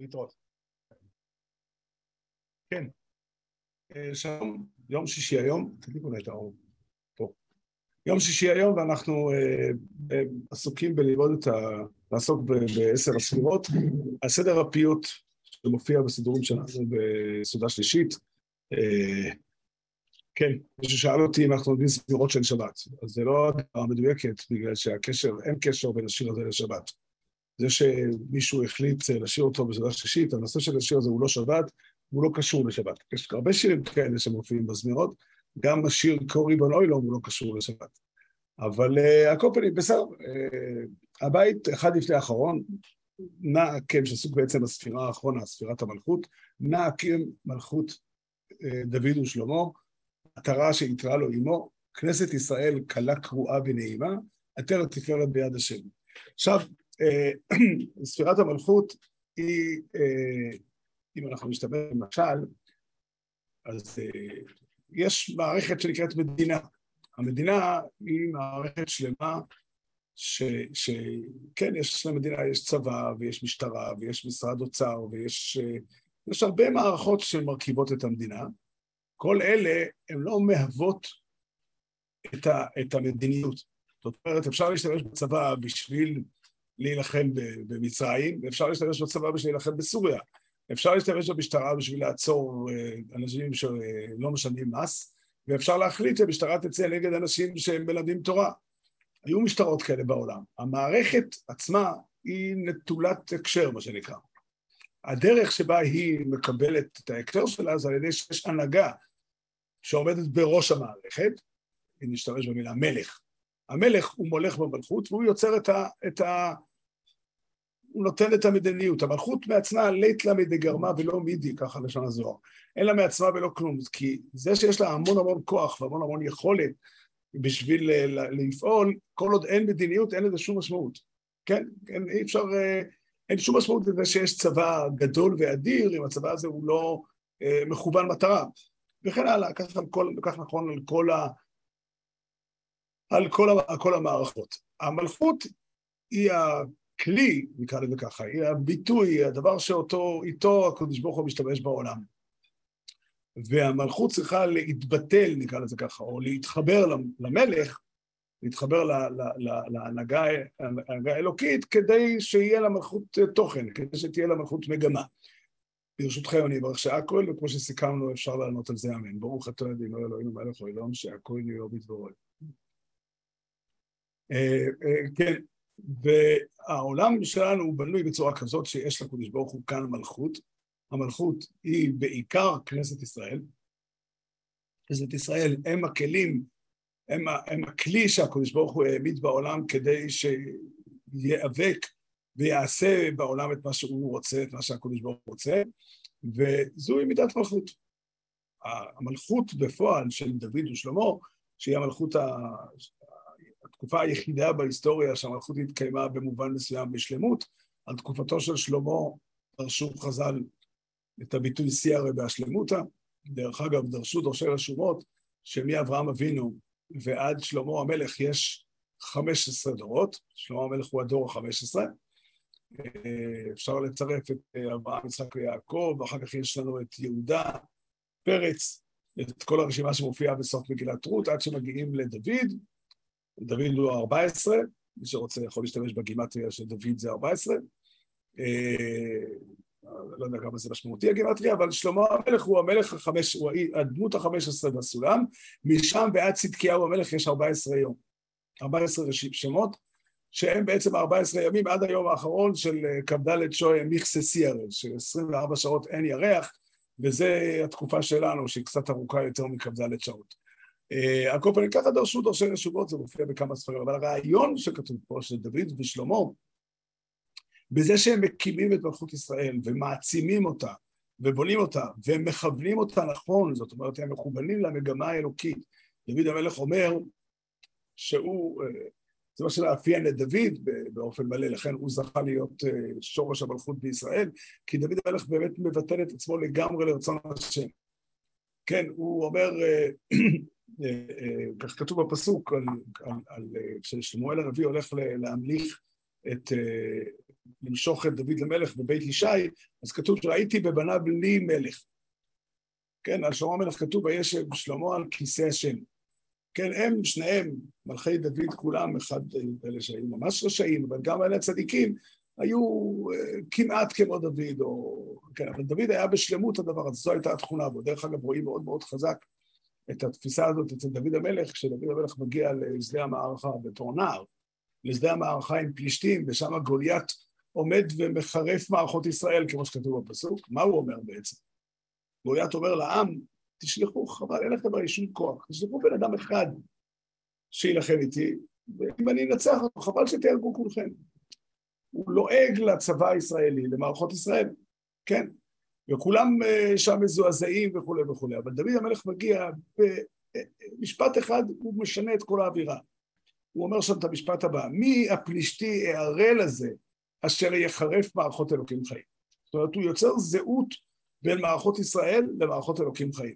להתראות. כן, אה, שלום, יום שישי היום, לי את האור פה. יום שישי היום ואנחנו אה, אה, עסוקים בללמוד את ה... לעסוק בעשר הספירות, על סדר הפיוט שמופיע בסידורים שלנו בסעודה שלישית. כן, מישהו שאל אותי אם אנחנו לומדים ספירות של שבת, אז זה לא הדבר מדויקת, בגלל שהקשר, אין קשר בין השיר הזה לשבת. זה שמישהו החליט לשיר אותו בסעודה שלישית, הנושא של השיר הזה הוא לא שבת, הוא לא קשור לשבת. יש הרבה שירים כאלה שמופיעים בזמירות, גם השיר קורי בן אוילום הוא לא קשור לשבת. אבל uh, הקופנים, בסדר, uh, הבית אחד לפני האחרון, נע הקם שעסוק בעצם בספירה האחרונה, ספירת המלכות, נע הקם מלכות uh, דוד ושלמה, עטרה שיתרה לו עמו, כנסת ישראל קלה קרועה ונעימה, עטרת תפארת ביד השם. עכשיו, ספירת המלכות היא uh, אם אנחנו נשתמש במשל, אז uh, יש מערכת שנקראת מדינה. המדינה היא מערכת שלמה שכן, יש למדינה, יש צבא ויש משטרה ויש משרד אוצר ויש יש הרבה מערכות שמרכיבות את המדינה. כל אלה הן לא מהוות את, ה, את המדיניות. זאת אומרת, אפשר להשתמש בצבא בשביל להילחם במצרים, ואפשר להשתמש בצבא בשביל להילחם בסוריה. אפשר להשתמש במשטרה בשביל לעצור אה, אנשים שלא משלמים מס, ואפשר להחליט שהמשטרה תצא נגד אנשים שהם מלמדים תורה. היו משטרות כאלה בעולם. המערכת עצמה היא נטולת הקשר, מה שנקרא. הדרך שבה היא מקבלת את ההקשר שלה זה על ידי שיש הנהגה שעומדת בראש המערכת, אם נשתמש במילה מלך. המלך הוא מולך במלכות והוא יוצר את, ה, את, ה, הוא נותן את המדיניות. המלכות מעצמה לית לה מדי גרמה ולא מידי, ככה לשון הזוהר. אין לה מעצמה ולא כלום, כי זה שיש לה המון המון כוח והמון המון יכולת בשביל לפעול, כל עוד אין מדיניות, אין לזה שום משמעות. כן, אין, אי אפשר, אה, אין שום משמעות לזה שיש צבא גדול ואדיר, אם הצבא הזה הוא לא אה, מכוון מטרה. וכן הלאה, כך, כל, כך נכון על כל, ה, על כל, ה, כל המערכות. המלכות היא הכלי, נקרא לזה ככה, היא הביטוי, הדבר שאותו, איתו הקדוש ברוך הוא משתמש בעולם. והמלכות צריכה להתבטל, נקרא לזה ככה, או להתחבר למלך, להתחבר להנהגה האלוקית, כדי שיהיה למלכות תוכן, כדי שתהיה למלכות מגמה. ברשותכם אני אברך שהכל, וכמו שסיכמנו אפשר לענות על זה אמן. ברוך אתה אדינו אלוהינו מלך העולם, שהכל יהיה בדברו. אה, אה, כן, והעולם שלנו הוא בנוי בצורה כזאת שיש לקדוש ברוך הוא כאן מלכות. המלכות היא בעיקר כנסת ישראל. כנסת ישראל הם הכלים, הם, הם הכלי שהקדוש ברוך הוא העמיד בעולם כדי שיאבק ויעשה בעולם את מה שהוא רוצה, את מה שהקדוש ברוך הוא רוצה, וזוהי מידת מלכות. המלכות בפועל של דוד ושלמה, שהיא המלכות התקופה היחידה בהיסטוריה שהמלכות התקיימה במובן מסוים בשלמות, על תקופתו של שלמה דרשו חז"ל את הביטוי סיירא בהשלמותא. דרך אגב, דרשו דורשי רשומות שמאברהם אבינו ועד שלמה המלך יש 15 דורות, שלמה המלך הוא הדור ה-15. אפשר לצרף את אברהם, יצחק ויעקב, ואחר כך יש לנו את יהודה, פרץ, את כל הרשימה שמופיעה בסוף מגילת רות, עד שמגיעים לדוד, דוד הוא 14, מי שרוצה יכול להשתמש בגימטריה של דוד זה 14. אה, לא יודע כמה זה משמעותי הגימטריה, אבל שלמה המלך הוא המלך החמש, הוא הדמות החמש עשרה בסולם, משם ועד צדקיהו המלך יש 14 יום. 14 שמות, שהם בעצם 14 ימים עד היום האחרון של אה, כ"ד שוי מיכסה סיירל, ש-24 שעות אין ירח, וזה התקופה שלנו, שהיא קצת ארוכה יותר מכ"ד שעות. על כל פנים, ככה דרשו דורשי רשובות, זה מופיע בכמה ספרים, אבל הרעיון שכתוב פה, של דוד ושלמה, בזה שהם מקימים את מלכות ישראל ומעצימים אותה ובונים אותה ומכוונים אותה נכון, זאת אומרת, הם מכוונים למגמה האלוקית. דוד המלך אומר שהוא, זה מה שמאפיין את דוד באופן מלא, לכן הוא זכה להיות שורש המלכות בישראל, כי דוד המלך באמת מבטל את עצמו לגמרי לרצון השם. כן, הוא אומר, כך כתוב בפסוק, על, כששמואל הנביא הולך להמליך את, למשוך את דוד למלך בבית ישי, אז כתוב שראיתי בבניו לי מלך. כן, על שלמה המלך כתוב וישב שלמה על כיסא השם. כן, הם שניהם, מלכי דוד כולם, אחד אלה שהיו ממש רשעים, אבל גם אלה הצדיקים, היו אה, כמעט כמו דוד, או... כן, אבל דוד היה בשלמות הדבר הזה, זו הייתה התכונה בו. דרך אגב, רואים מאוד מאוד חזק את התפיסה הזאת אצל דוד המלך, כשדוד המלך מגיע לשדה המערכה בתור נער, לשדה המערכה עם פלישתים, ושם גוליית עומד ומחרף מערכות ישראל, כמו שכתוב בפסוק. מה הוא אומר בעצם? גוליית אומר לעם, תשלחו, חבל, אין לכם הרי שום כוח, תשלחו בן אדם אחד שיילחם איתי, ואם אני אנצח אותו, חבל שתהרגו כולכם. הוא לועג לצבא הישראלי, למערכות ישראל, כן? וכולם אה, שם מזועזעים וכולי וכולי, אבל דוד המלך מגיע במשפט אחד, הוא משנה את כל האווירה. הוא אומר שם את המשפט הבא, מי הפלישתי הערל הזה אשר יחרף מערכות אלוקים חיים? זאת אומרת, הוא יוצר זהות בין מערכות ישראל למערכות אלוקים חיים.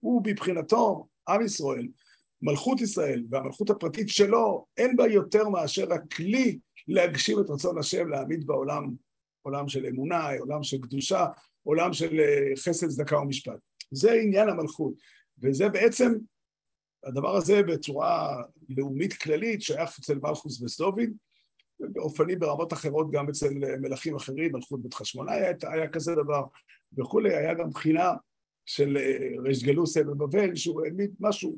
הוא מבחינתו, עם ישראל, מלכות ישראל והמלכות הפרטית שלו, אין בה יותר מאשר הכלי להגשים את רצון השם, להעמיד בעולם עולם של אמונה, עולם של קדושה, עולם של אה, חסד, צדקה ומשפט. זה עניין המלכות, וזה בעצם, הדבר הזה בצורה לאומית כללית שייך אצל מלכוס וסדובין, באופנים ברמות אחרות גם אצל מלכים אחרים, מלכות בית חשמונאי היה, היה כזה דבר וכולי, היה גם בחינה של אה, ריש גלוסיה בבבל, שהוא העמיד משהו,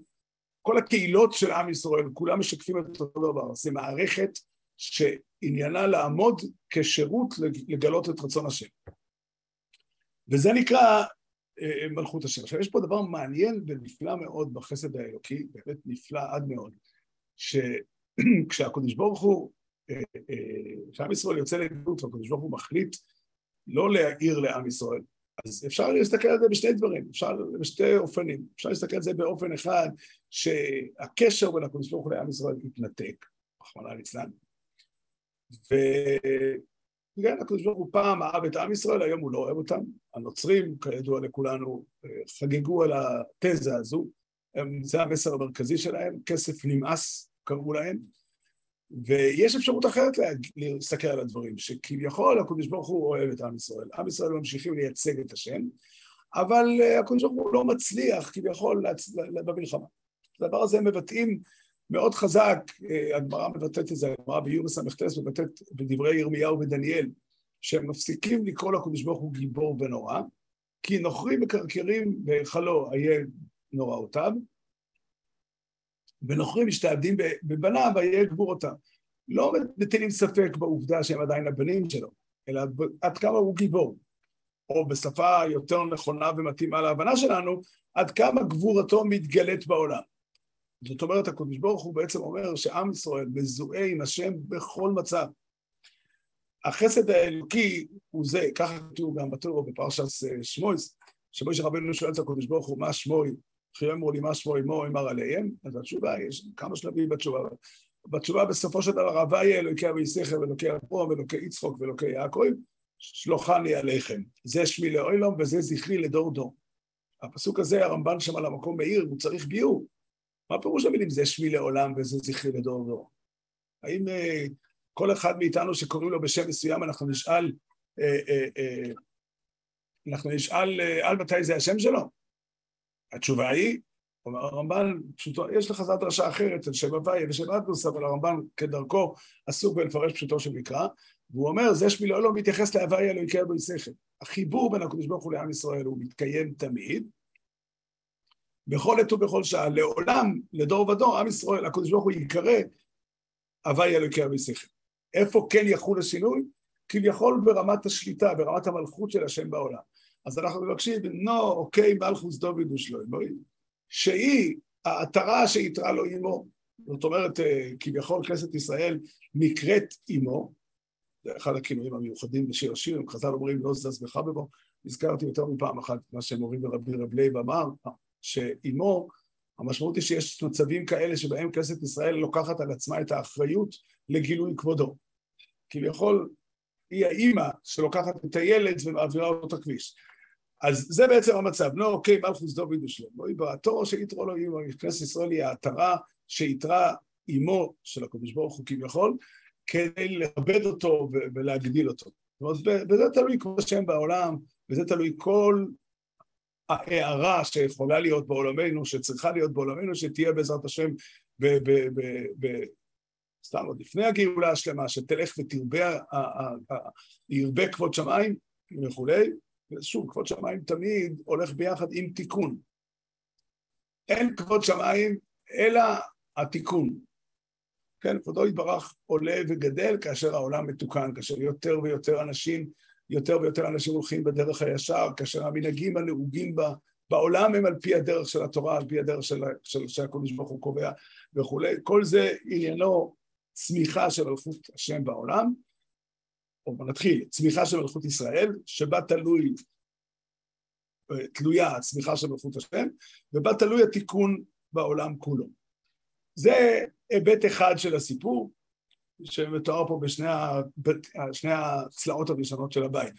כל הקהילות של עם ישראל, כולם משקפים את אותו דבר, זה מערכת שעניינה לעמוד כשירות לגלות את רצון השם. וזה נקרא אה, מלכות השם. עכשיו, יש פה דבר מעניין ונפלא מאוד בחסד האלוקי, באמת נפלא עד מאוד, שכשהקדוש ברוך הוא, אה, אה, כשעם ישראל יוצא לגלות והקדוש ברוך הוא מחליט לא להעיר לעם ישראל, אז אפשר להסתכל על זה בשני דברים, אפשר בשתי אופנים. אפשר להסתכל על זה באופן אחד, שהקשר בין הקדוש ברוך הוא לעם ישראל התנתק, רחמנא ליצלן, וגם הקדוש ברוך הוא פעם אהב את עם ישראל, היום הוא לא אוהב אותם. הנוצרים, כידוע לכולנו, חגגו על התזה הזו, זה המסר המרכזי שלהם, כסף נמאס, קראו להם, ויש אפשרות אחרת להסתכל על הדברים, שכביכול הקדוש ברוך הוא אוהב את עם ישראל. עם ישראל ממשיכים לייצג את השם, אבל הקדוש ברוך הוא לא מצליח כביכול במלחמה. הדבר הזה מבטאים מאוד חזק, אה, הגמרא מבטאת את זה, הגמרא ביום ס"ט מבטאת בדברי ירמיהו ודניאל, שהם מפסיקים לקרוא לקדוש ברוך הוא גיבור ונורא, כי נוכרים מקרקרים בהיכלו איה נוראותיו, ונוכרים משתעבדים בבניו איה גבורותיו. לא מטילים ספק בעובדה שהם עדיין הבנים שלו, אלא עד כמה הוא גיבור. או בשפה יותר נכונה ומתאימה להבנה שלנו, עד כמה גבורתו מתגלית בעולם. זאת אומרת, הקדוש ברוך הוא בעצם אומר שעם ישראל מזוהה עם השם בכל מצב. החסד האלוקי הוא זה, ככה כתוב גם בתור בפרשת אה, שמויס, שמויס רבנו שואל את הקדוש ברוך הוא, מה שמוי? אחרי אמרו לי, מה שמוי מו אמר עליהם? אז התשובה, יש כמה שלבים בתשובה. בתשובה בסופו של דבר, הוויה אלוקי אבי סכר ואלוקי אפרום ואלוקי יצחוק ואלוקי יעקב, שלוחני עליכם. זה שמי לאוילום וזה זכרי לדור דור. הפסוק הזה, הרמב"ן שם על המקום מאיר, הוא צריך ביור. מה פירוש המילים זה שמי לעולם וזה זכרי לדור דור? האם אה, כל אחד מאיתנו שקוראים לו בשם מסוים אנחנו נשאל, אה, אה, אנחנו נשאל על מתי זה השם שלו? התשובה היא, אומר הרמב"ן, פשוטו, יש לך זו דרשה אחרת על שם הוויה ושם אדנוס, אבל הרמב"ן כדרכו עסוק בלפרש פשוטו של מקרא, והוא אומר, זה שמי לעולם מתייחס להוויה אלוהיקה בו יסכם. החיבור בין הקדוש ברוך הוא לעם ישראל הוא מתקיים תמיד, בכל עת ובכל שעה, לעולם, לדור ודור, עם ישראל, הקדוש ברוך הוא יקרא הווי אלוקי אבי שכל. איפה כן יחול השינוי? כביכול ברמת השליטה, ברמת המלכות של השם בעולם. אז אנחנו מבקשים, נו, אוקיי, מלכוס דוד ושלוי, שהיא העטרה שעיטרה לו אמו, זאת אומרת, אה, כביכול כנסת ישראל נקראת אמו, זה אחד הכינויים המיוחדים בשיר השירים, חז"ל אומרים לא זז מחבבה, הזכרתי יותר מפעם אחת מה שמורנו ורבנו רב לייב אמר, שאימו, המשמעות היא שיש מצבים כאלה שבהם כנסת ישראל לוקחת על עצמה את האחריות לגילוי כבודו. כביכול היא האימא שלוקחת את הילד ומעבירה אותו הכביש. אז זה בעצם המצב. נו, אוקיי, מלכוס דוד ושלמה. התור שיתרו לו אימו, כנסת ישראל היא העטרה שיתרה אימו של הקדוש ברוך הוא כביכול, כדי לכבד אותו ולהגדיל אותו. זאת אומרת, בזה תלוי כבוד השם בעולם, וזה תלוי כל ההערה שיכולה להיות בעולמנו, שצריכה להיות בעולמנו, שתהיה בעזרת השם ב... ב, ב, ב סתם עוד לפני הגאולה השלמה, שתלך ותרבה, ירבה כבוד שמיים וכולי, ושוב, כבוד שמיים תמיד הולך ביחד עם תיקון. אין כבוד שמיים אלא התיקון. כן, כבודו יתברך עולה וגדל כאשר העולם מתוקן, כאשר יותר ויותר אנשים, יותר ויותר אנשים הולכים בדרך הישר, כאשר המנהגים הנהוגים בה, בעולם הם על פי הדרך של התורה, על פי הדרך של, של, שהקדוש ברוך הוא קובע וכולי. כל זה עניינו צמיחה של מלכות השם בעולם, או נתחיל, צמיחה של מלכות ישראל, שבה תלוי, תלויה הצמיחה של מלכות השם, ובה תלוי התיקון בעולם כולו. זה היבט אחד של הסיפור, שמתואר פה בשני הצלעות הראשונות של הבית.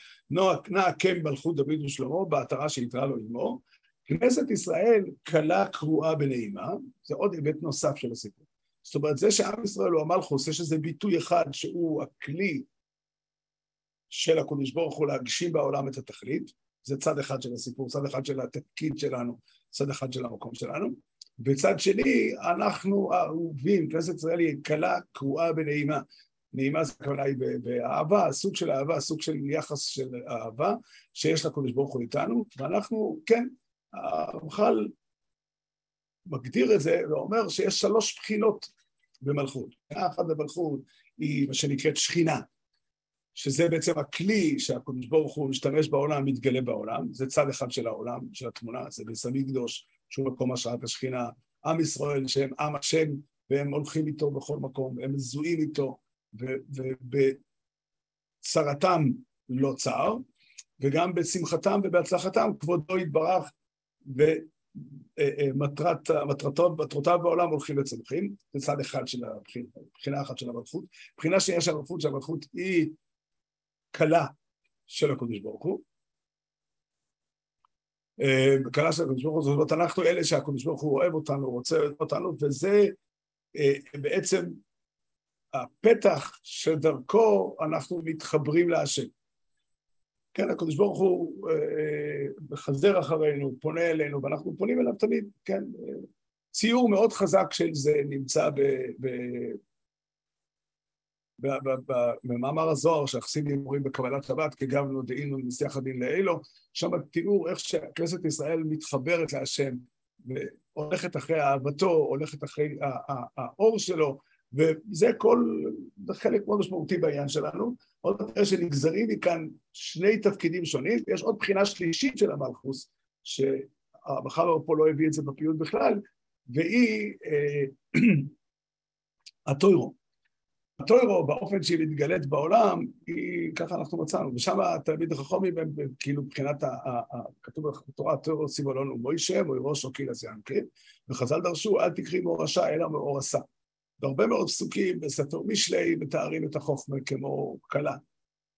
נע קם מלכות דוד ושלמה בעטרה שיתרה לו עמו. כנסת ישראל כלה קרועה בנעימה, זה עוד היבט נוסף של הסיפור. זאת אומרת, זה שעם ישראל הוא המלכוס, יש איזה ביטוי אחד שהוא הכלי של הקדוש ברוך הוא להגשים בעולם את התכלית, זה צד אחד של הסיפור, צד אחד של התפקיד שלנו, צד אחד של המקום שלנו. בצד שני, אנחנו אהובים, כנסת ישראל היא קלה קרועה בנעימה. נעימה זה הכוונה היא באהבה, סוג של אהבה, סוג של יחס של אהבה שיש לקדוש ברוך הוא איתנו, ואנחנו, כן, הרמח"ל מגדיר את זה ואומר שיש שלוש בחינות במלכות. אחת במלכות היא מה שנקראת שכינה, שזה בעצם הכלי שהקדוש ברוך הוא משתמש בעולם, מתגלה בעולם, זה צד אחד של העולם, של התמונה, זה בסמי קדוש, שהוא מקום השראת השכינה, עם ישראל שהם עם השם, והם הולכים איתו בכל מקום, הם מזוהים איתו, ובצרתם לא צר, וגם בשמחתם ובהצלחתם כבודו יתברך, ומטרותיו בעולם הולכים וצומחים, זה צד אחד של הבחינה, בחינה אחת של המלכות. בחינה שנייה של המלכות, שהמלכות היא כלה של הקדוש ברוך הוא. כלה אה, של הקדוש ברוך הוא, זאת אומרת, אנחנו אלה שהקדוש ברוך הוא אוהב אותנו, רוצה אותנו, וזה אה, בעצם הפתח שדרכו אנחנו מתחברים להשם. כן, הקדוש ברוך הוא אה, מחזר אחרינו, פונה אלינו, ואנחנו פונים אליו תמיד, כן. ציור מאוד חזק של זה נמצא ב, ב, במאמר הזוהר שהחסידים אומרים בקבלת שבת, כגב נודעינו משיח הדין לאלו, שם תיאור איך שכנסת ישראל מתחברת להשם, והולכת אחרי אהבתו, הולכת אחרי האור שלו, וזה כל, חלק מאוד משמעותי בעניין שלנו. עוד אחרי שנגזרים מכאן שני תפקידים שונים, יש עוד בחינה שלישית של המלכוס, שהבחר פה לא הביא את זה בפיוט בכלל, והיא אה, הטוירו. הטוירו, באופן שהיא מתגלית בעולם, היא, ככה אנחנו מצאנו, ושם התלמיד החכמים הם כאילו מבחינת, כתוב בתורה, הטוירו סיבו לנו מוישה, מוי ראשו קילה זיאנקי, וחז"ל דרשו, אל תקרי מאור רשע, אלא מאור עשה. והרבה מאוד פסוקים בספר משלי מתארים את החוכמה כמו כלה,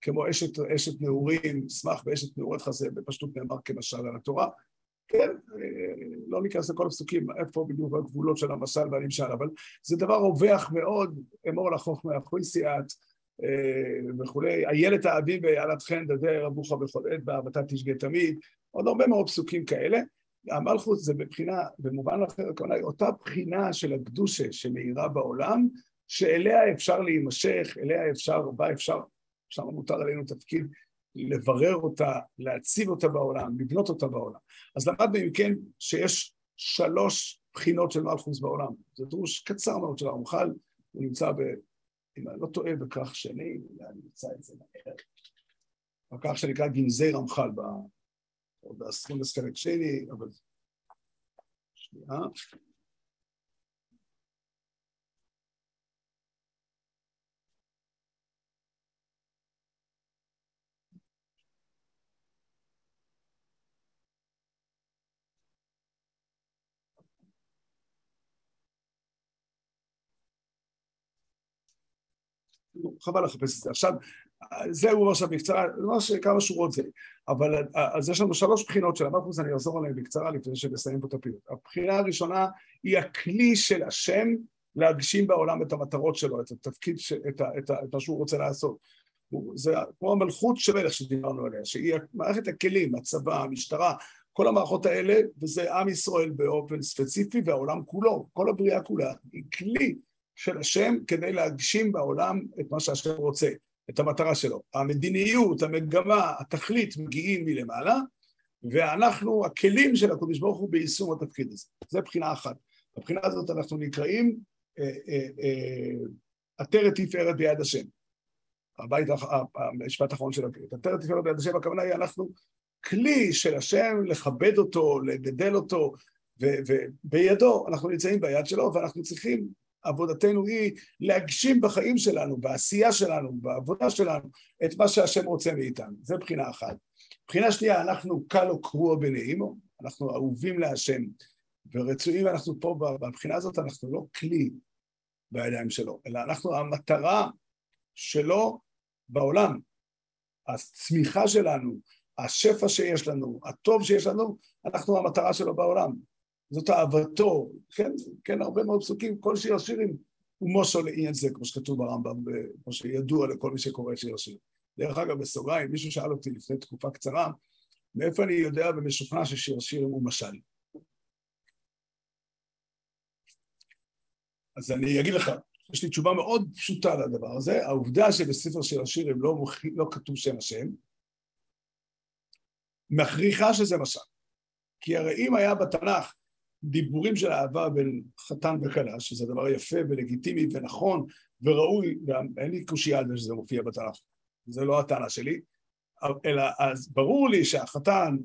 כמו אשת, אשת נעורים, שמח באשת נעורת חזה, בפשטות נאמר כמשל על התורה. כן, לא ניכנס לכל הפסוקים, איפה בדיוק הגבולות של המשל והנמשל, אבל זה דבר רווח מאוד, אמור לחוכמה החויסיאט וכולי, איילת האביב ויעלת חן דדר אבוך בכל עת באהבתה תשגה תמיד, עוד הרבה מאוד פסוקים כאלה. המלכות זה מבחינה, במובן אחר, הכוונה היא אותה בחינה של הקדושה שמאירה בעולם, שאליה אפשר להימשך, אליה אפשר, בה אפשר, שם מוטל עלינו תפקיד לברר אותה, להציב אותה בעולם, לבנות אותה בעולם. אז למדנו אם כן שיש שלוש בחינות של מלכוס בעולם. זה דרוש קצר מאוד של הרמח"ל, הוא נמצא ב... אם אני לא טועה בכך שני, אני אמצא את זה מהר. בכך שנקרא גנזי רמח"ל, באסכולס חלק שני, אבל... שנייה. חבל לחפש את זה. עכשיו, זהו עכשיו בקצרה, ממש כמה שורות זה. אבל אז יש לנו שלוש בחינות של המלכוס, אני אחזור עליהן בקצרה לפני שנסיים פה את הפעילות. הבחינה הראשונה היא הכלי של השם להגשים בעולם את המטרות שלו, את התפקיד, ש... את, ה... את, ה... את מה שהוא רוצה לעשות. זה כמו המלכות של מלך שדיברנו עליה, שהיא מערכת הכלים, הצבא, המשטרה, כל המערכות האלה, וזה עם ישראל באופן ספציפי והעולם כולו, כל הבריאה כולה, היא כלי של השם כדי להגשים בעולם את מה שהשם רוצה, את המטרה שלו. המדיניות, המגמה, התכלית מגיעים מלמעלה, ואנחנו הכלים של הקדוש ברוך הוא ביישום התפקיד הזה. זו בחינה אחת. מבחינה הזאת אנחנו נקראים אה, אה, אה, עטרת תפארת ביד השם. הבית, המשפט האחרון של הקטע. עטרת תפארת ביד השם, הכוונה היא אנחנו כלי של השם, לכבד אותו, לגדל אותו, ובידו, אנחנו נמצאים ביד שלו, ואנחנו צריכים, עבודתנו היא להגשים בחיים שלנו, בעשייה שלנו, בעבודה שלנו, את מה שהשם רוצה מאיתנו. זו בחינה אחת. בחינה שנייה, אנחנו קלו קרוע בנעימו, אנחנו אהובים להשם, ורצויים, אנחנו פה, בבחינה הזאת, אנחנו לא כלי בידיים שלו, אלא אנחנו המטרה שלו בעולם. הצמיחה שלנו, השפע שיש לנו, הטוב שיש לנו, אנחנו המטרה שלו בעולם. זאת אהבתו, כן, כן, הרבה מאוד פסוקים, כל שיר השירים הוא מושו לעניין זה, כמו שכתוב ברמב"ם, כמו שידוע לכל מי שקורא שיר השירים. דרך אגב, בסוגריים, מישהו שאל אותי לפני תקופה קצרה, מאיפה אני יודע ומשוכנע ששיר השירים הוא משל. אז אני אגיד לך, יש לי תשובה מאוד פשוטה לדבר הזה, העובדה שבספר שיר השירים לא, לא כתוב שם השם, מכריחה שזה משל. כי הרי אם היה בתנ"ך דיבורים של אהבה בין חתן וכלה, שזה דבר יפה ולגיטימי ונכון וראוי, ואין לי קושייה על זה שזה מופיע בתנ"ך, זה לא הטענה שלי, אלא אז ברור לי שהחתן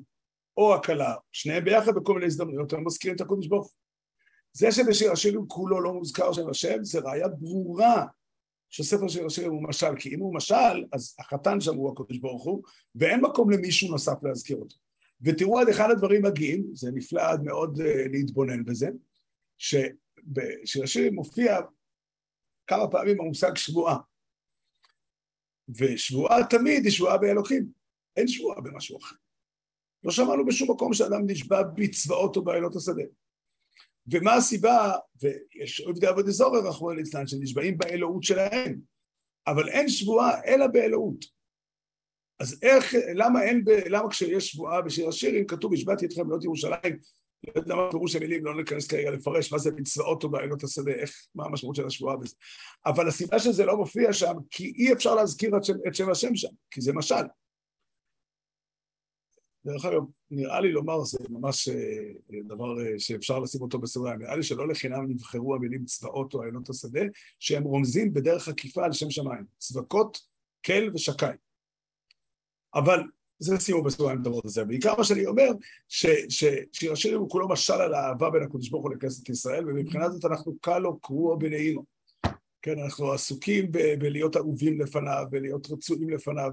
או הכלה, שניהם ביחד בכל מיני הזדמנויות, הם מזכירים את הקודש ברוך זה שבשיר השירים כולו לא מוזכר שם השם, זה ראיה ברורה שספר שיר השירים הוא משל, כי אם הוא משל, אז החתן שם הוא הקודש ברוך הוא, ואין מקום למישהו נוסף להזכיר אותו. ותראו עד אחד הדברים מגיעים, זה נפלא עד מאוד uh, להתבונן בזה, שבשיר השירים מופיע כמה פעמים המושג שבועה. ושבועה תמיד היא שבועה באלוקים, אין שבועה במשהו אחר. לא שמענו בשום מקום שאדם נשבע בצבאות או באלות השדה. ומה הסיבה, ויש עובדי עבודי זורר, רחמנא ליצלן, שנשבעים באלוהות שלהם, אבל אין שבועה אלא באלוהות. אז איך, למה אין, ב, למה כשיש שבועה בשיר השירים, כתוב, השבעתי אתכם בנות ירושלים, לא יודע מה פירוש המילים, לא ניכנס כרגע לפרש מה זה מצוות או בעילות השדה, איך, מה המשמעות של השבועה בזה. אבל הסיבה שזה לא מופיע שם, כי אי אפשר להזכיר את שם, את שם השם שם, כי זה משל. דרך אגב, נראה לי לומר, זה ממש אה, דבר אה, שאפשר לשים אותו בסוגריים, נראה לי שלא לחינם נבחרו המילים צבאות או עיינות השדה, שהם רומזים בדרך עקיפה על שם שמיים, צבקות, קל ושקי. אבל זה בסוגריים את הדבר הזה. בעיקר מה שאני אומר, ששיר השירים הוא כולו משל על האהבה בין הקדוש ברוך הוא לכנסת ישראל, ומבחינה זאת אנחנו קלו קרוע בנעימו. כן, אנחנו עסוקים ב- בלהיות אהובים לפניו, ולהיות רצויים לפניו,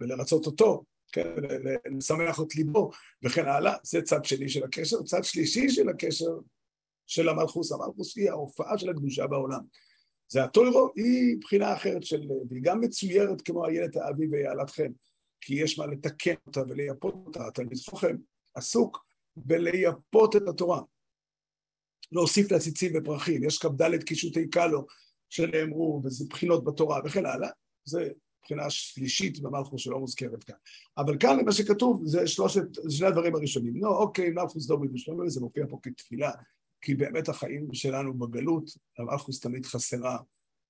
ולרצות אותו. כן, לשמח את ליבו וכן הלאה, זה צד שני של הקשר. צד שלישי של הקשר של המלכוס, המלכוס היא ההופעה של הקדושה בעולם. זה הטוירו, היא בחינה אחרת של, והיא גם מצוירת כמו איילת האביב ויעלת חן, כי יש מה לתקן אותה ולייפות אותה. התלמיד חוכם עסוק בלייפות את התורה, להוסיף לה ציצים ופרחים, יש כ"ד קישוטי קלו שנאמרו, וזה בחינות בתורה וכן הלאה, זה מבחינה שלישית במלכוס שלא מוזכרת כאן. אבל כאן מה שכתוב זה שלושת, שני הדברים הראשונים. נו, אוקיי, מלכוס דובי ושלומי, זה מופיע פה כתפילה, כי באמת החיים שלנו בגלות, המלכוס תמיד חסרה,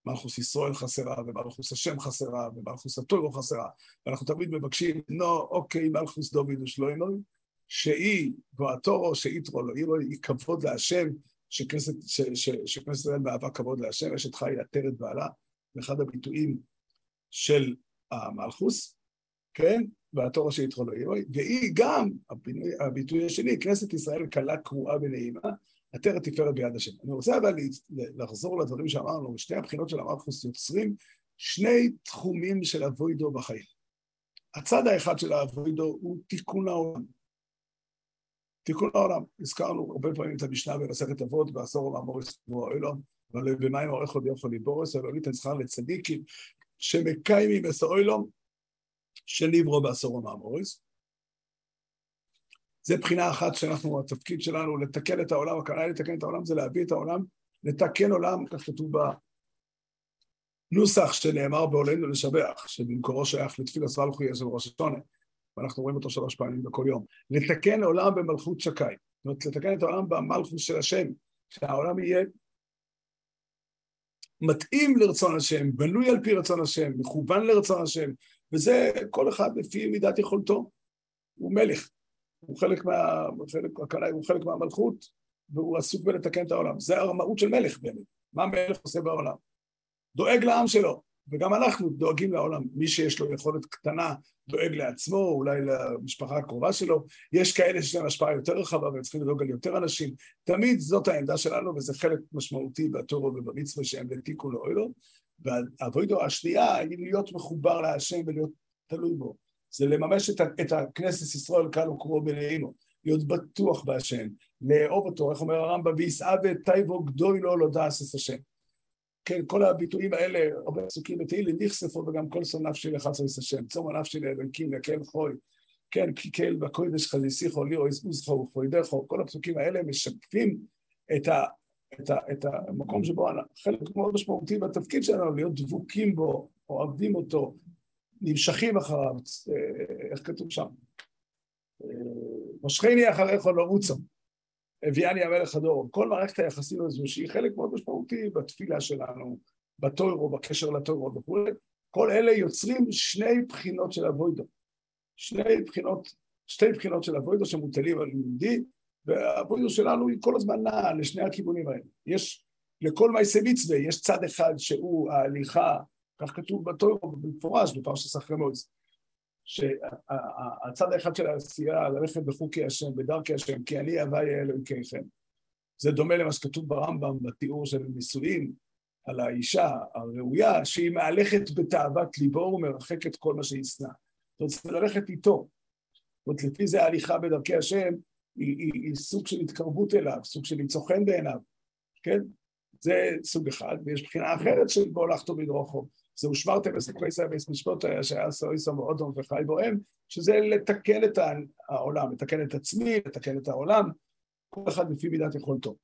מלכוס ישראל חסרה, ומלכוס השם חסרה, ומלכוס הטוירו חסרה, ואנחנו תמיד מבקשים, נו, אוקיי, מלכוס דובי ושלומי, שהיא, והטורו, שאיתרו לא אירו, היא כבוד להשם, שכנסת ישראל באהבה כבוד להשם, אשת חי עטרת בעלה, ואחד הביטויים של המלכוס, כן? והתורה שיתחו לו ירוי, והיא גם, הביטוי השני, כנסת ישראל קלה קרועה ונעימה, עטרת תפארת ביד השם. אני רוצה אבל לחזור לדברים שאמרנו, שתי הבחינות של המלכוס יוצרים שני תחומים של אבוידו בחיים. הצד האחד של האבוידו הוא תיקון העולם. תיקון העולם, הזכרנו הרבה פעמים את המשנה במסכת אבות, בעשור עולם מוריס האילון, אבל במים עורך עוד יכול לבורס, אבל ניתן שכר לצדיקים, שמקיימים אסאוילום שניברו בעשורו מאמוריס. זה בחינה אחת שאנחנו, התפקיד שלנו לתקן את העולם, הכוונה לתקן את העולם זה להביא את העולם לתקן עולם, כך כתוב בנוסח שנאמר בעולנו לשבח, שבמקורו שייך לתפילה סלחוי של ראש השונה, ואנחנו רואים אותו שלוש פעמים בכל יום. לתקן עולם במלכות שקי, זאת אומרת, לתקן את העולם במלכות של השם, שהעולם יהיה מתאים לרצון השם, בנוי על פי רצון השם, מכוון לרצון השם, וזה כל אחד לפי מידת יכולתו. הוא מלך, הוא חלק, מה, חלק, הוא חלק מהמלכות, והוא עסוק בלתקן את העולם. זה הרמאות של מלך באמת, מה מלך עושה בעולם. דואג לעם שלו, וגם אנחנו דואגים לעולם. מי שיש לו יכולת קטנה דואג לעצמו, אולי למשפחה הקרובה שלו. יש כאלה שיש להם השפעה יותר רחבה והם צריכים לדאוג על יותר אנשים. תמיד זאת העמדה שלנו, וזה חלק משמעותי בתורו ובמצווה שהם לתיקון לאוילו. והאבוידו השנייה היא להיות מחובר להשם ולהיות תלוי בו. זה לממש את, את הכנסת ישראל קל וקרוא בנעימו, להיות בטוח בהשם, לאהוב אותו, איך אומר הרמב"ם, ויסעה וטייבו גדוי לו לא את השם. כן, כל הביטויים האלה, הרבה פסוקים בתהילים, נכספו וגם כל שון נפשי לחצו את השם, צום הנפשי לאלוקים, יקל חוי, כן, כי קל בקודש חזיסיכו, ליאו עוזכו ופוידכו, כל הפסוקים האלה משקפים את, ה, את, ה, את המקום שבו חלק מאוד משמעותי בתפקיד שלנו, להיות דבוקים בו, אוהבים אותו, נמשכים אחריו, אה, איך כתוב שם? אה, משכני אחריך לא רוצו. הביאני המלך הדור. כל מערכת היחסים הזו, שהיא חלק מאוד משמעותי בתפילה שלנו, בטוירו, בקשר לטוירו וכולי, כל אלה יוצרים שני בחינות של אבוידו. שני בחינות, שתי בחינות של אבוידו שמוטלים על יהודי, והאבוידו שלנו היא כל הזמן נעה לשני הכיוונים האלה. יש, לכל מעשה מצווה יש צד אחד שהוא ההליכה, כך כתוב בטוירו במפורש בפרשת סחרי מויס. שהצד האחד של העשייה, ללכת בחוקי השם, בדרכי השם, כי אני הווי אלוהיכם. זה דומה למה שכתוב ברמב"ם בתיאור של נישואים, על האישה הראויה, שהיא מהלכת בתאוות ליבו ומרחקת כל מה שישנא. זאת אומרת, ללכת איתו. זאת אומרת, לפי זה ההליכה בדרכי השם היא, היא, היא סוג של התקרבות אליו, סוג של למצוא חן בעיניו, כן? זה סוג אחד, ויש בחינה אחרת של בוא לחתום בדרוכו. זהו שמרתם וסקוויסא וסמשפוטה שהיה סויסו ואודום וחי בוהם, שזה לתקן את העולם, לתקן את עצמי, לתקן את העולם, כל אחד לפי מידת יכולתו.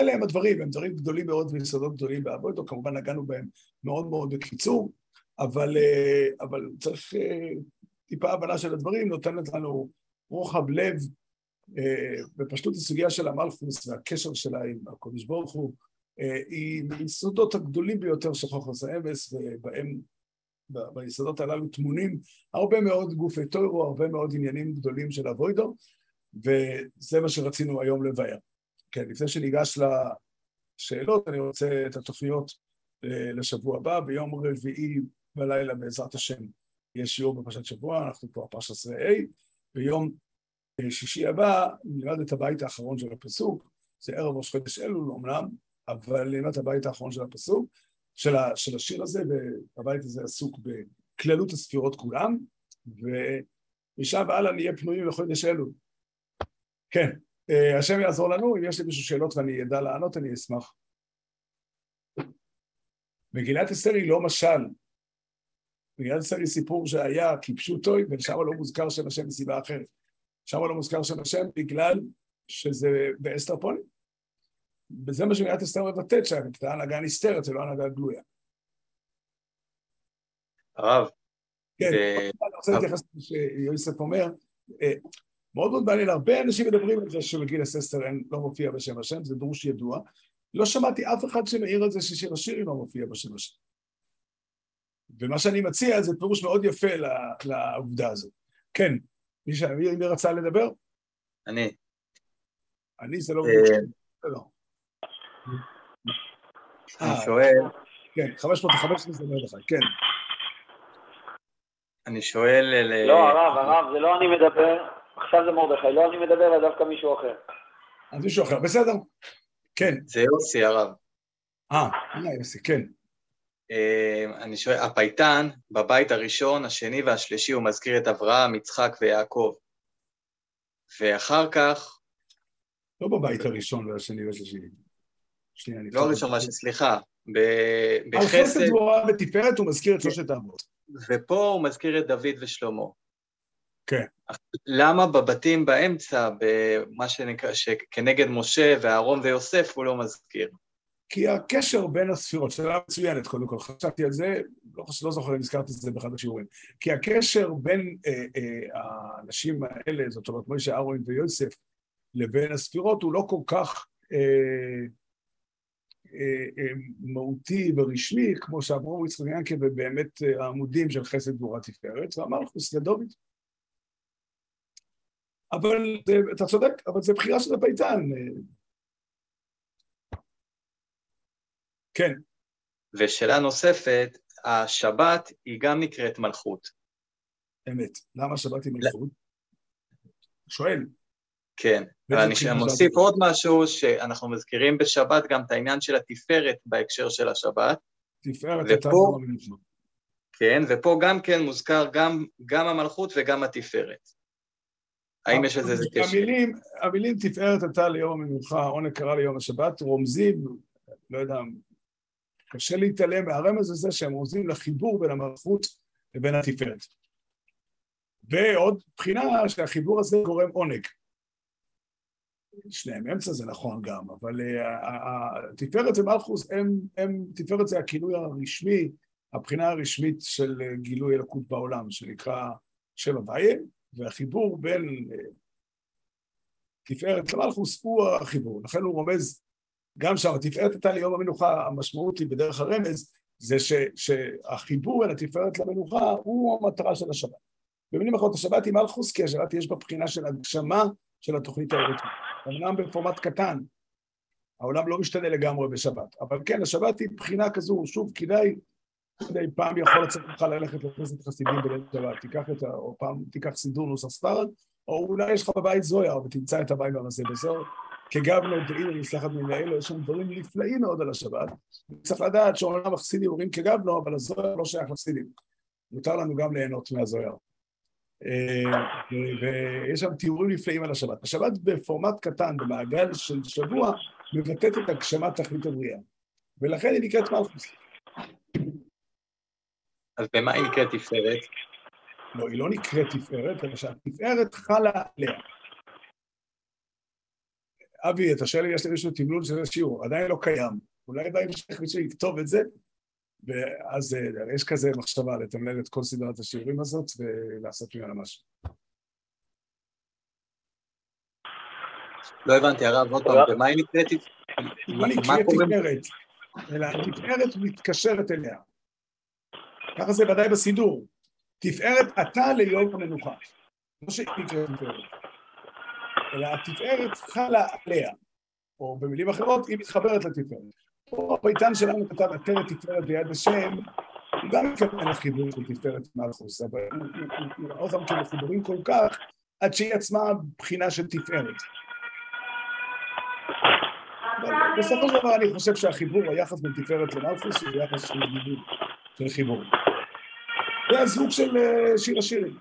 אלה הם הדברים, הם דברים גדולים מאוד ויסודות גדולים באבוידו, כמובן נגענו בהם מאוד מאוד בקיצור, אבל, אה, אבל צריך אה, טיפה הבנה של הדברים, נותנת לנו רוחב לב אה, בפשטות הסוגיה של המלכוס והקשר שלה עם הקודש ברוך הוא, אה, היא מיסודות הגדולים ביותר של חוכוס האמס, ובהם, ביסודות הללו טמונים הרבה מאוד גופי טוירו, הרבה מאוד עניינים גדולים של אבוידו, וזה מה שרצינו היום לבאר. כן, לפני שניגש לשאלות, אני רוצה את התוכניות אה, לשבוע הבא, ביום רביעי בלילה בעזרת השם יש שיעור בפרשת שבוע, אנחנו כבר פרשת עשרה A, ביום אה, שישי הבא נלמד את הבית האחרון של הפסוק, זה ערב ראש חודש אלול אמנם, אבל לימת הבית האחרון של הפסוק, של, ה, של השיר הזה, והבית הזה עסוק בכללות הספירות כולם, ומשם והלאה נהיה פנויים לחודש אלול. כן, אה, השם יעזור לנו, אם יש לי מישהו שאלות ואני אדע לענות, אני אשמח. מגילת אסתר היא לא משל. מגילת אסתר היא סיפור שהיה כפשוטוי, ושם לא מוזכר שם השם מסיבה אחרת. שם לא מוזכר שם השם בגלל שזה באסתר פונים. וזה מה שמדינת אסתר מבטאת, שהייתה הנהגה נסתרת, זה לא הנהגה גלויה. הרב. כן, אני רוצה להתייחס למה שיוסף אומר. אה, מאוד מאוד מעניין, הרבה אנשים מדברים על זה שבגיל אסתר לא מופיע בשם השם, זה דרוש ידוע. לא שמעתי אף אחד שמעיר על זה ששיר השירים לא מופיע בשם השם. ומה שאני מציע זה פירוש מאוד יפה לעובדה הזאת. כן, מי רצה לדבר? אני. אני זה לא... לא. אני אה, שואל... כן, 515 זה מרדכי, כן. אני שואל... לא, הרב, הרב, זה לא אני מדבר, עכשיו זה מרדכי, לא אני מדבר, אלא דווקא מישהו אחר. אז מישהו אחר, בסדר. כן. זה יוסי, הרב. אה, הנה יוסי, כן. אה, אני שואל, הפייטן, בבית הראשון, השני והשלישי, הוא מזכיר את אברהם, יצחק ויעקב. ואחר כך... לא בבית הראשון והשני והשלישי. שנייה, לא הראשון, מה סליחה, בחסד... על חסד גבורה ותפארת הוא מזכיר את כן. שלושת האבות. ופה הוא מזכיר את דוד ושלמה. כן. למה בבתים באמצע, במה שנקרא, שכנגד משה ואהרון ויוסף, הוא לא מזכיר? כי הקשר בין הספירות, שאלה מצוינת קודם כל, חשבתי על זה, לא, לא זוכר אם הזכרתי את זה באחד השיעורים, כי הקשר בין אה, אה, האנשים האלה, זאת אומרת מוישה אהרון ויוסף, לבין הספירות הוא לא כל כך אה, מהותי ורשמי, כמו שאמרו יצחק ינקה ובאמת אה, העמודים של חסד גבורה תפארת, ואמר חוס לדוד. אבל זה, אתה צודק, אבל זה בחירה של הפייטן. אה. כן. ושאלה נוספת, השבת היא גם נקראת מלכות. אמת. למה שבת היא מלכות? שואל. כן, ואני מוסיף עוד משהו, שאנחנו מזכירים בשבת גם את העניין של התפארת בהקשר של השבת. תפארת הייתה ופה, כן, ופה גם כן מוזכר גם, גם המלכות וגם התפארת. האם יש לזה קשר? המילים, המילים תפארת הייתה ליום המנוחה, עונג קרה ליום השבת, רומזים, לא יודע, קשה להתעלם מהרמז הזה שהם רומזים לחיבור בין המלכות לבין התפארת. ועוד בחינה שהחיבור הזה גורם עונג. שניהם אמצע זה נכון גם, אבל uh, תפארת ומלכוס, הם, תפארת זה הכינוי הרשמי, הבחינה הרשמית של גילוי אלוקות בעולם, שנקרא שם הוויה, והחיבור בין תפארת למלכוס הוא החיבור, לכן הוא רומז גם שם, התפארת הייתה ליום המנוחה, המשמעות היא בדרך הרמז, זה ש, שהחיבור בין התפארת למנוחה הוא המטרה של השבת. במילים אחרות, השבת היא מלכוס, כי השבת יש בה בחינה של הגשמה של התוכנית האלוקית. אמנם בפורמט קטן, העולם לא משתנה לגמרי בשבת, אבל כן, השבת היא בחינה כזו, שוב, כדאי, כדאי פעם יכול לצאת לך ללכת לכנסת חסידים בליל שבת, תיקח את ה... או פעם תיקח סידור נוסח ספרד, או אולי יש לך בבית זויה, ותמצא את הבית הזה בזוהר, כגבנו דעים ונסלחת מן האלו, יש שם דברים נפלאים מאוד על השבת. צריך לדעת שעולם החסידים אומרים כגבנו, אבל הזוהר לא שייך לחסידים. מותר לנו גם ליהנות מהזוהר. אה, ויש שם תיאורים נפלאים על השבת. השבת בפורמט קטן, במעגל של שבוע, מבטאת את הגשמת תכלית הבריאה. ולכן היא נקראת מלכוס. אז במה היא נקראת תפארת? לא, היא לא נקראת תפארת, אלא שהתפארת חלה עליה. אבי, אתה שואל לי, יש למישהו תמלול של השיעור, עדיין לא קיים. אולי בהמשך מישהו יכתוב את זה, ואז אה, יש כזה מחשבה לתמלל את כל סדרת השיעורים הזאת ולעשות ממנה משהו. לא הבנתי, הרב, עוד פעם, במה היא נקראת? לא נקראת תפארת, אלא התפארת מתקשרת אליה. ככה זה ודאי בסידור. תפארת אתה ליום המנוחה. לא שהיא נקראת תפארת, אלא התפארת חלה עליה, או במילים אחרות, היא מתחברת לתפארת. פה הפייטן שלנו כתב עטרת תפארת ביד השם, הוא גם מתכוון לחיבור של תפארת מלכוס, אבל הוא ראה אותם כמחוברים כל כך, עד שהיא עצמה בחינה של תפארת. בסופו של דבר אני חושב שהחיבור, היחס בין תפארת למלכוס הוא יחס של גידול, של חיבור. זה הזוג של אה, שיר השירים.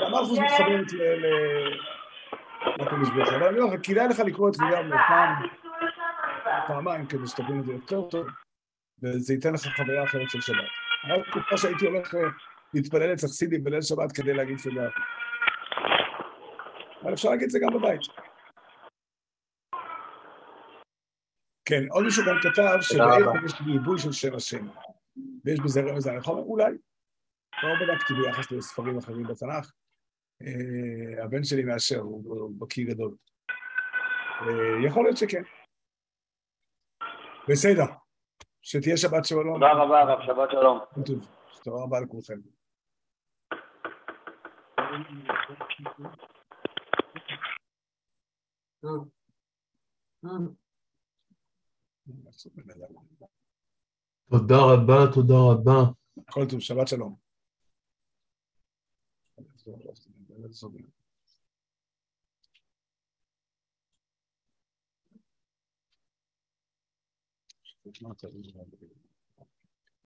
והמלכוס מתחברת הוא. אבל אני אומר לך, כדאי לך לקרוא את זה גם פעם פעמיים כדי שתבין את זה יותר טוב, וזה ייתן לך חוויה אחרת של שבת. היה תקופה שהייתי הולך אה, להתפלל אצל חסידים בליל שבת כדי להגיד תודה. אבל אפשר להגיד את זה גם בבית. כן, עוד מישהו גם כתב שבעיר יש ריבוי של שם השם, ויש בזה רמז על הרחוב, אולי. לא בדקתי ביחס לספרים אחרים בתנ"ך. אה, הבן שלי מאשר, הוא בקיא גדול. אה, יכול להיות שכן. בסדר. שתהיה שבת שלום. תודה רבה, רב, שבת שלום. טוב, תודה רבה לכולכם. תודה רבה, תודה רבה. כל טוב, שבת שלום. なんかいいなんだけど。